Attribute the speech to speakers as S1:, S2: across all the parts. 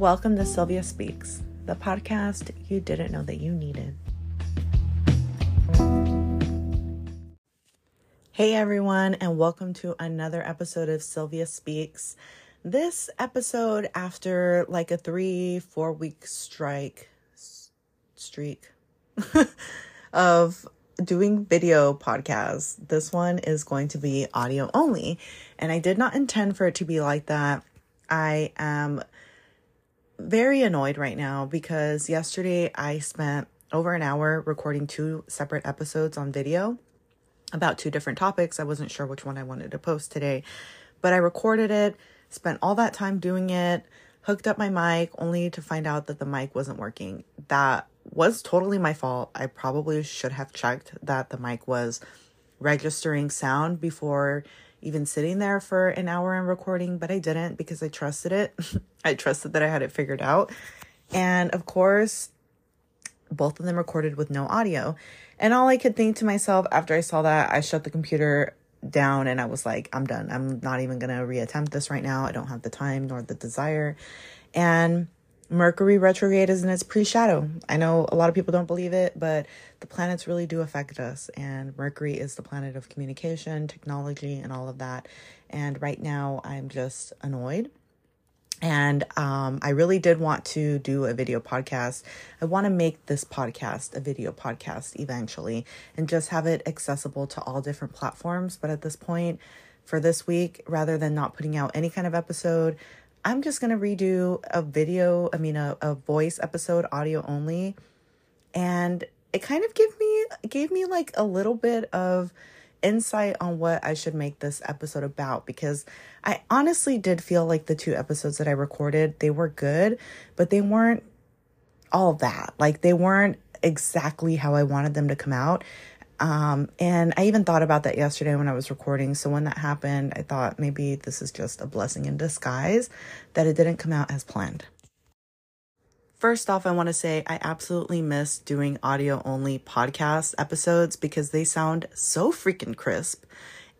S1: Welcome to Sylvia Speaks, the podcast you didn't know that you needed. Hey everyone, and welcome to another episode of Sylvia Speaks. This episode, after like a three, four week strike, streak of doing video podcasts, this one is going to be audio only. And I did not intend for it to be like that. I am very annoyed right now because yesterday I spent over an hour recording two separate episodes on video about two different topics. I wasn't sure which one I wanted to post today, but I recorded it, spent all that time doing it, hooked up my mic only to find out that the mic wasn't working. That was totally my fault. I probably should have checked that the mic was registering sound before even sitting there for an hour and recording, but I didn't because I trusted it. I trusted that I had it figured out. And of course, both of them recorded with no audio. And all I could think to myself after I saw that, I shut the computer down and I was like, I'm done. I'm not even going to reattempt this right now. I don't have the time nor the desire. And Mercury retrograde is in its pre shadow. I know a lot of people don't believe it, but the planets really do affect us. And Mercury is the planet of communication, technology, and all of that. And right now, I'm just annoyed. And um, I really did want to do a video podcast. I want to make this podcast a video podcast eventually and just have it accessible to all different platforms. But at this point, for this week, rather than not putting out any kind of episode, I'm just going to redo a video, I mean, a, a voice episode, audio only. And it kind of gave me, gave me like a little bit of insight on what I should make this episode about because I honestly did feel like the two episodes that I recorded, they were good, but they weren't all that. Like they weren't exactly how I wanted them to come out. Um, and I even thought about that yesterday when I was recording. So when that happened, I thought maybe this is just a blessing in disguise that it didn't come out as planned. First off, I want to say I absolutely miss doing audio only podcast episodes because they sound so freaking crisp.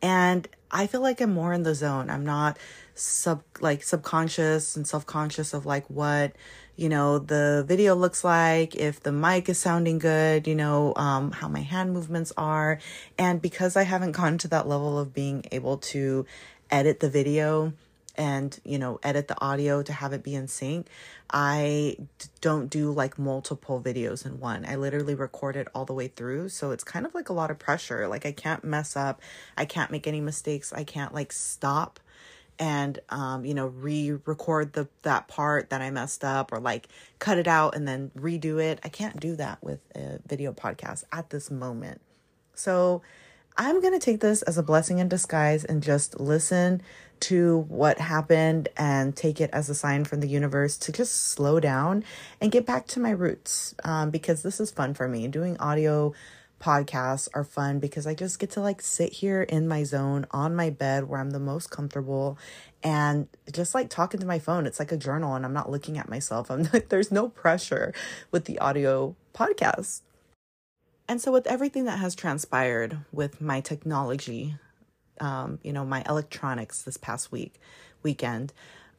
S1: And I feel like I'm more in the zone. I'm not sub like subconscious and self-conscious of like what you know the video looks like if the mic is sounding good you know um, how my hand movements are. And because i haven't gotten to that level of being able to edit the video and you know edit the audio to have it be in sync i don't do like multiple videos in one. I literally record it all the way through. So it's kind of like a lot of pressure. Like i can't mess up. I can't make any mistakes. I can't like stop and um, you know re-record the that part that I messed up or like cut it out and then redo it. I can't do that with a video podcast at this moment. So I'm going to take this as a blessing in disguise and just listen to what happened and take it as a sign from the universe to just slow down and get back to my roots um, because this is fun for me. Doing audio podcasts are fun because I just get to like sit here in my zone on my bed where I'm the most comfortable and just like talking to my phone. It's like a journal and I'm not looking at myself. I'm like, there's no pressure with the audio podcast. And so, with everything that has transpired with my technology, um, you know, my electronics this past week, weekend,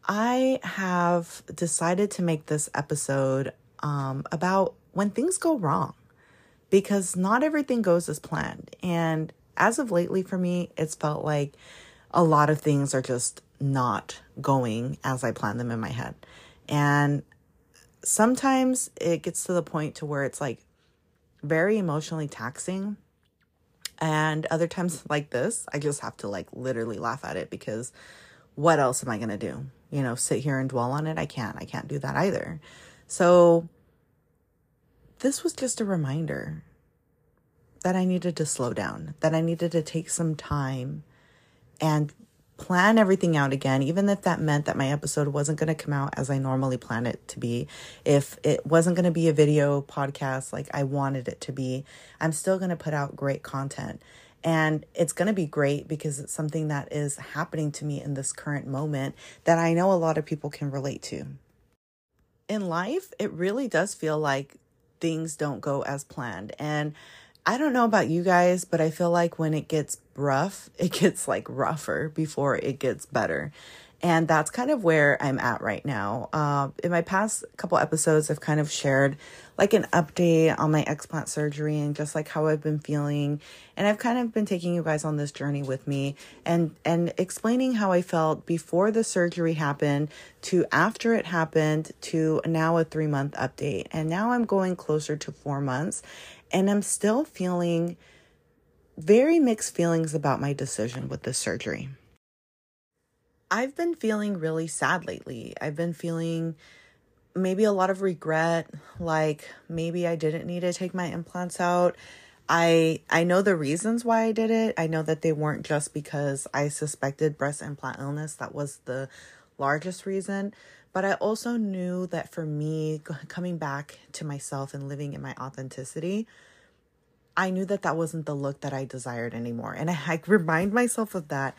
S1: I have decided to make this episode um, about when things go wrong because not everything goes as planned. And as of lately, for me, it's felt like a lot of things are just not going as I plan them in my head. And sometimes it gets to the point to where it's like very emotionally taxing. And other times like this, I just have to like literally laugh at it because what else am I going to do? You know, sit here and dwell on it? I can't. I can't do that either. So this was just a reminder that I needed to slow down, that I needed to take some time and plan everything out again, even if that meant that my episode wasn't going to come out as I normally plan it to be. If it wasn't going to be a video podcast like I wanted it to be, I'm still going to put out great content. And it's going to be great because it's something that is happening to me in this current moment that I know a lot of people can relate to. In life, it really does feel like things don't go as planned. And I don't know about you guys, but I feel like when it gets rough, it gets like rougher before it gets better. And that's kind of where I'm at right now. Uh, in my past couple episodes, I've kind of shared like an update on my explant surgery and just like how I've been feeling. And I've kind of been taking you guys on this journey with me and and explaining how I felt before the surgery happened to after it happened to now a 3 month update. And now I'm going closer to 4 months and I'm still feeling very mixed feelings about my decision with this surgery. I've been feeling really sad lately. I've been feeling maybe a lot of regret, like maybe I didn't need to take my implants out. I I know the reasons why I did it. I know that they weren't just because I suspected breast implant illness. That was the largest reason, but I also knew that for me coming back to myself and living in my authenticity, I knew that that wasn't the look that I desired anymore. And I, I remind myself of that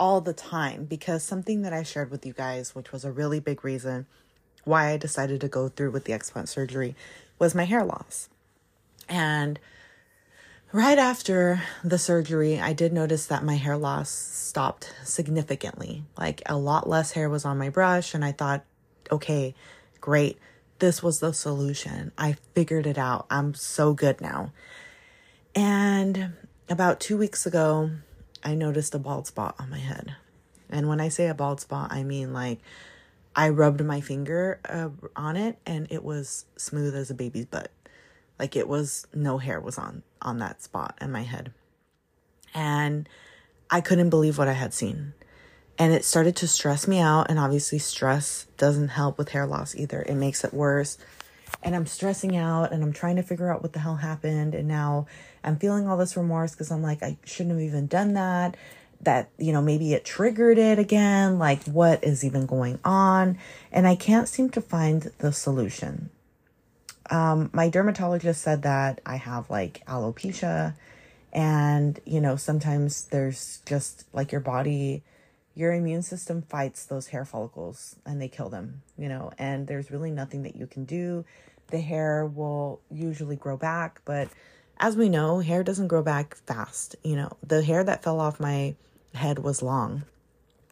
S1: all the time because something that I shared with you guys, which was a really big reason why I decided to go through with the explant surgery, was my hair loss. And right after the surgery, I did notice that my hair loss stopped significantly. Like a lot less hair was on my brush, and I thought, okay, great. This was the solution. I figured it out. I'm so good now. And about two weeks ago, I noticed a bald spot on my head. And when I say a bald spot, I mean like I rubbed my finger uh, on it and it was smooth as a baby's butt. Like it was no hair was on on that spot in my head. And I couldn't believe what I had seen. And it started to stress me out and obviously stress doesn't help with hair loss either. It makes it worse. And I'm stressing out and I'm trying to figure out what the hell happened and now I'm feeling all this remorse because I'm like, I shouldn't have even done that. That, you know, maybe it triggered it again. Like, what is even going on? And I can't seem to find the solution. Um, my dermatologist said that I have like alopecia, and, you know, sometimes there's just like your body, your immune system fights those hair follicles and they kill them, you know, and there's really nothing that you can do. The hair will usually grow back, but as we know, hair doesn't grow back fast. You know, the hair that fell off my head was long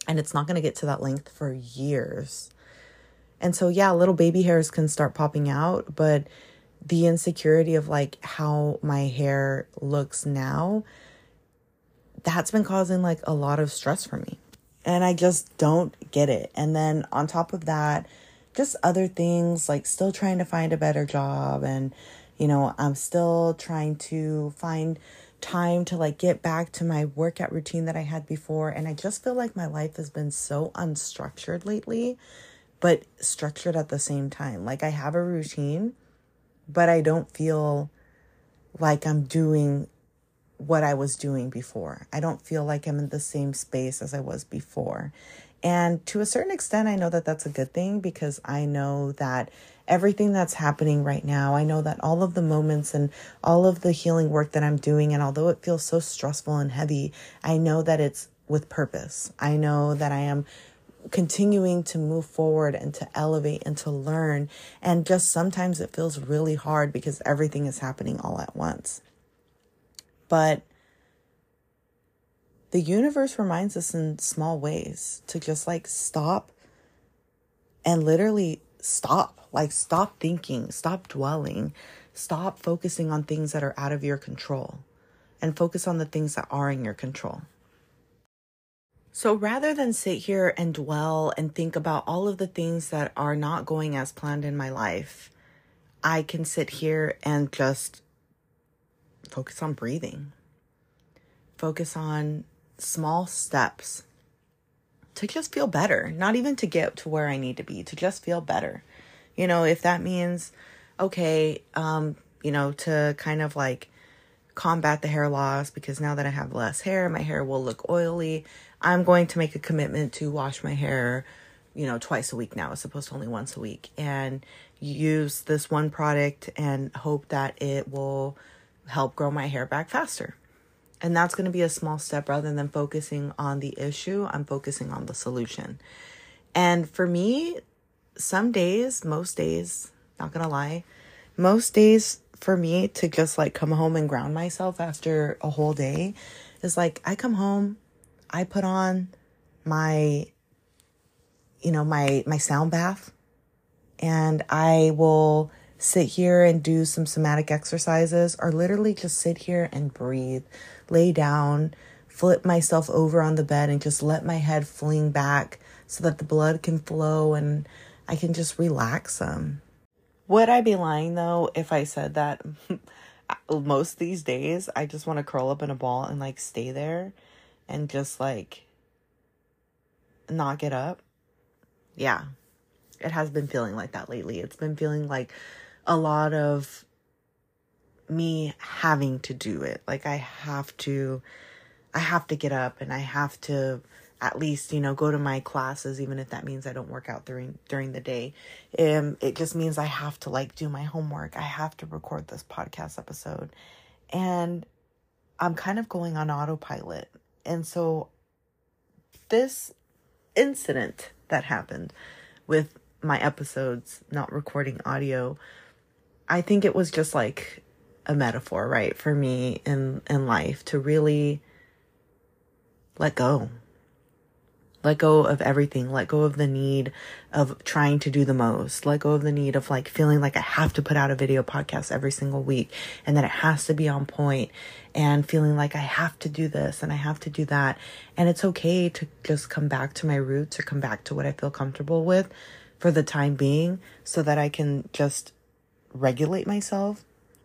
S1: and it's not going to get to that length for years. And so, yeah, little baby hairs can start popping out, but the insecurity of like how my hair looks now, that's been causing like a lot of stress for me. And I just don't get it. And then on top of that, just other things like still trying to find a better job and you know, I'm still trying to find time to like get back to my workout routine that I had before. And I just feel like my life has been so unstructured lately, but structured at the same time. Like I have a routine, but I don't feel like I'm doing what I was doing before. I don't feel like I'm in the same space as I was before. And to a certain extent, I know that that's a good thing because I know that everything that's happening right now. I know that all of the moments and all of the healing work that I'm doing, and although it feels so stressful and heavy, I know that it's with purpose. I know that I am continuing to move forward and to elevate and to learn. And just sometimes it feels really hard because everything is happening all at once. But the universe reminds us in small ways to just like stop and literally stop like, stop thinking, stop dwelling, stop focusing on things that are out of your control and focus on the things that are in your control. So rather than sit here and dwell and think about all of the things that are not going as planned in my life, I can sit here and just focus on breathing, focus on small steps to just feel better, not even to get to where I need to be, to just feel better. You know, if that means, okay, um, you know, to kind of like combat the hair loss because now that I have less hair, my hair will look oily. I'm going to make a commitment to wash my hair, you know, twice a week now, as opposed to only once a week, and use this one product and hope that it will help grow my hair back faster. And that's going to be a small step rather than focusing on the issue, I'm focusing on the solution. And for me, some days, most days, not gonna lie, most days for me to just like come home and ground myself after a whole day is like I come home, I put on my you know, my my sound bath and I will sit here and do some somatic exercises or literally just sit here and breathe, lay down, flip myself over on the bed and just let my head fling back so that the blood can flow and I can just relax some. Would I be lying though if I said that most these days I just want to curl up in a ball and like stay there and just like not get up? Yeah, it has been feeling like that lately. It's been feeling like a lot of me having to do it. Like I have to I have to get up and I have to at least, you know, go to my classes even if that means I don't work out during during the day. Um it just means I have to like do my homework. I have to record this podcast episode. And I'm kind of going on autopilot. And so this incident that happened with my episodes not recording audio i think it was just like a metaphor right for me in in life to really let go. Let go of everything. Let go of the need of trying to do the most. Let go of the need of like feeling like i have to put out a video podcast every single week and that it has to be on point and feeling like i have to do this and i have to do that. And it's okay to just come back to my roots or come back to what i feel comfortable with for the time being so that I can just regulate myself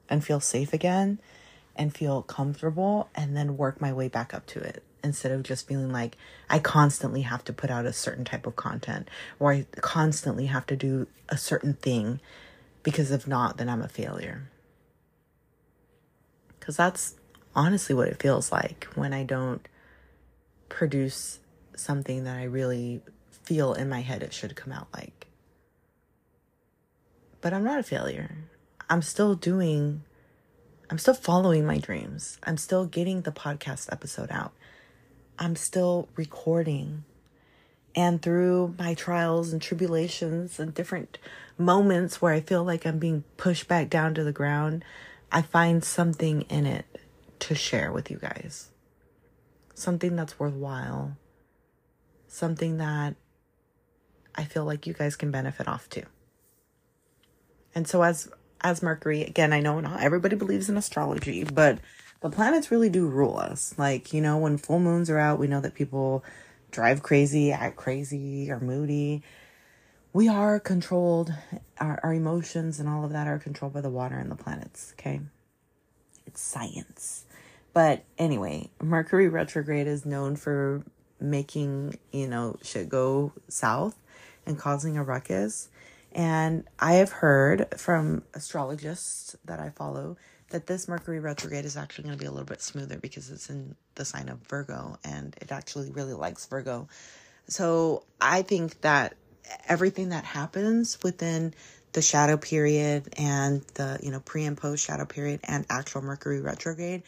S1: and feel safe again and feel comfortable and then work my way back up to it instead of just feeling like I constantly have to put out a certain type of content or I constantly have to do a certain thing because if not, then I'm a failure. Because that's honestly what it feels like when I don't produce something that I really feel in my head it should come out like. But I'm not a failure. I'm still doing, I'm still following my dreams. I'm still getting the podcast episode out. I'm still recording. And through my trials and tribulations and different moments where I feel like I'm being pushed back down to the ground, I find something in it to share with you guys. Something that's worthwhile. Something that I feel like you guys can benefit off too. And so as as Mercury, again, I know not everybody believes in astrology, but the planets really do rule us. Like, you know, when full moons are out, we know that people drive crazy, act crazy, are moody. We are controlled, our, our emotions and all of that are controlled by the water and the planets, okay? It's science. But anyway, Mercury retrograde is known for making, you know, shit go south and causing a ruckus. And I have heard from astrologists that I follow that this Mercury retrograde is actually going to be a little bit smoother because it's in the sign of Virgo and it actually really likes Virgo. So I think that everything that happens within the shadow period and the, you know, pre and post shadow period and actual Mercury retrograde,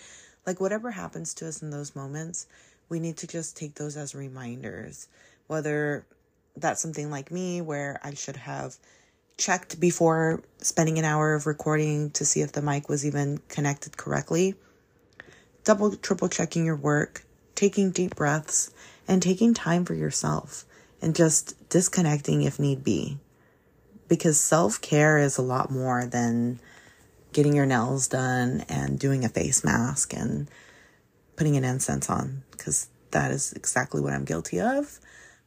S1: like whatever happens to us in those moments, we need to just take those as reminders. Whether that's something like me where I should have checked before spending an hour of recording to see if the mic was even connected correctly. Double, triple checking your work, taking deep breaths, and taking time for yourself and just disconnecting if need be. Because self care is a lot more than getting your nails done and doing a face mask and putting an incense on, because that is exactly what I'm guilty of.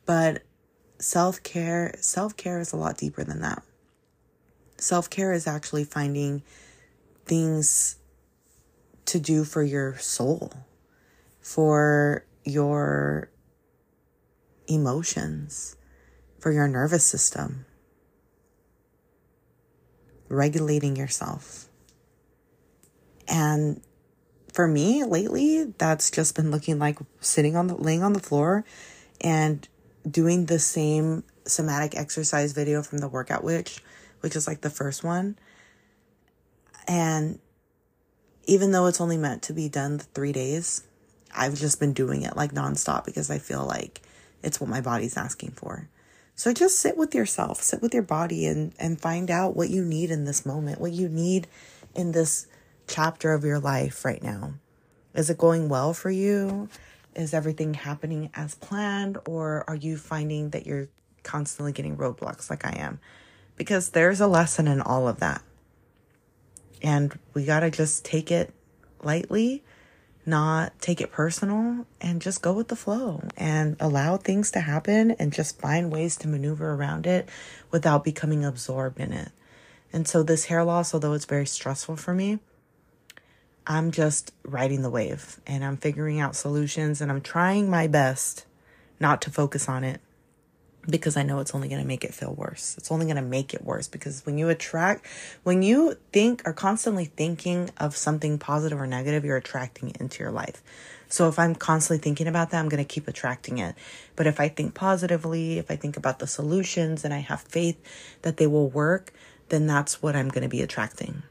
S1: But self care, self care is a lot deeper than that. Self care is actually finding things to do for your soul, for your emotions, for your nervous system, regulating yourself. And for me lately, that's just been looking like sitting on the laying on the floor and doing the same somatic exercise video from the workout witch which is like the first one. And even though it's only meant to be done three days, I've just been doing it like nonstop because I feel like it's what my body's asking for. So just sit with yourself, sit with your body and, and find out what you need in this moment, what you need in this chapter of your life right now. Is it going well for you? Is everything happening as planned? Or are you finding that you're constantly getting roadblocks like I am. Because there's a lesson in all of that. And we got to just take it lightly, not take it personal, and just go with the flow and allow things to happen and just find ways to maneuver around it without becoming absorbed in it. And so, this hair loss, although it's very stressful for me, I'm just riding the wave and I'm figuring out solutions and I'm trying my best not to focus on it because I know it's only going to make it feel worse. It's only going to make it worse because when you attract, when you think are constantly thinking of something positive or negative, you're attracting it into your life. So if I'm constantly thinking about that, I'm going to keep attracting it. But if I think positively, if I think about the solutions and I have faith that they will work, then that's what I'm going to be attracting.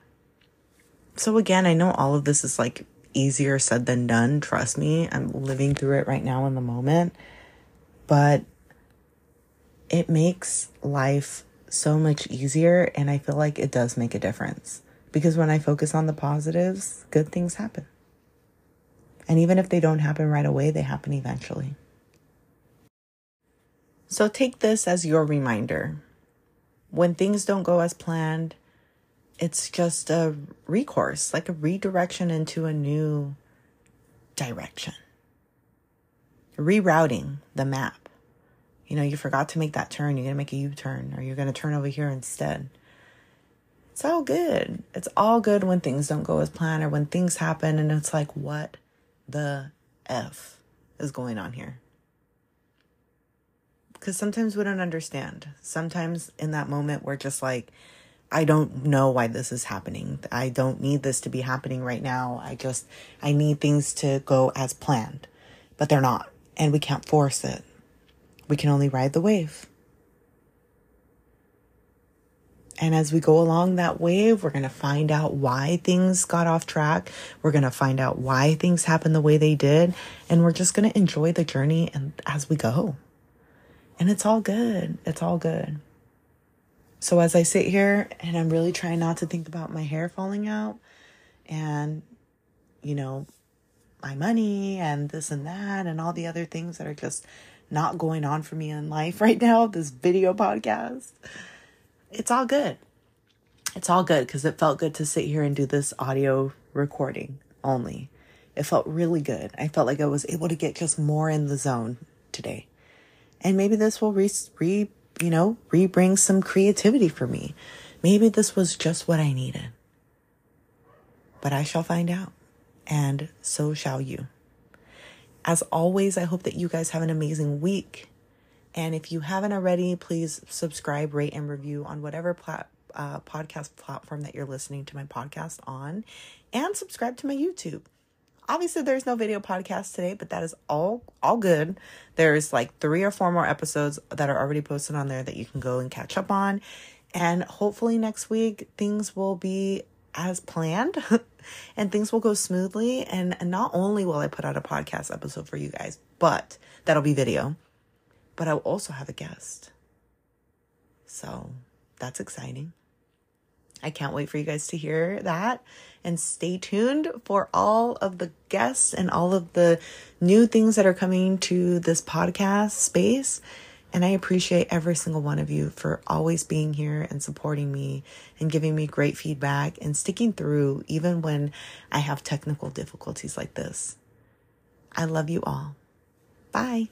S1: So again, I know all of this is like easier said than done. Trust me, I'm living through it right now in the moment. But it makes life so much easier. And I feel like it does make a difference because when I focus on the positives, good things happen. And even if they don't happen right away, they happen eventually. So take this as your reminder. When things don't go as planned, it's just a recourse, like a redirection into a new direction. Rerouting the map. You know, you forgot to make that turn, you're going to make a U turn, or you're going to turn over here instead. It's all good. It's all good when things don't go as planned or when things happen and it's like, what the F is going on here? Because sometimes we don't understand. Sometimes in that moment, we're just like, I don't know why this is happening. I don't need this to be happening right now. I just, I need things to go as planned, but they're not. And we can't force it. We can only ride the wave. And as we go along that wave, we're going to find out why things got off track. We're going to find out why things happened the way they did. And we're just going to enjoy the journey and as we go. And it's all good. It's all good. So as I sit here and I'm really trying not to think about my hair falling out and, you know, my money and this and that and all the other things that are just not going on for me in life right now, this video podcast, it's all good. It's all good because it felt good to sit here and do this audio recording only. It felt really good. I felt like I was able to get just more in the zone today. And maybe this will re, re you know, rebring some creativity for me. Maybe this was just what I needed. But I shall find out, and so shall you. As always, I hope that you guys have an amazing week. And if you haven't already, please subscribe, rate, and review on whatever plat- uh, podcast platform that you're listening to my podcast on, and subscribe to my YouTube. Obviously, there's no video podcast today, but that is all all good. There's like three or four more episodes that are already posted on there that you can go and catch up on. And hopefully next week things will be as planned and things will go smoothly. And not only will I put out a podcast episode for you guys, but that'll be video, but I'll also have a guest. So that's exciting. I can't wait for you guys to hear that. And stay tuned for all of the guests and all of the new things that are coming to this podcast space. And I appreciate every single one of you for always being here and supporting me and giving me great feedback and sticking through even when I have technical difficulties like this. I love you all. Bye.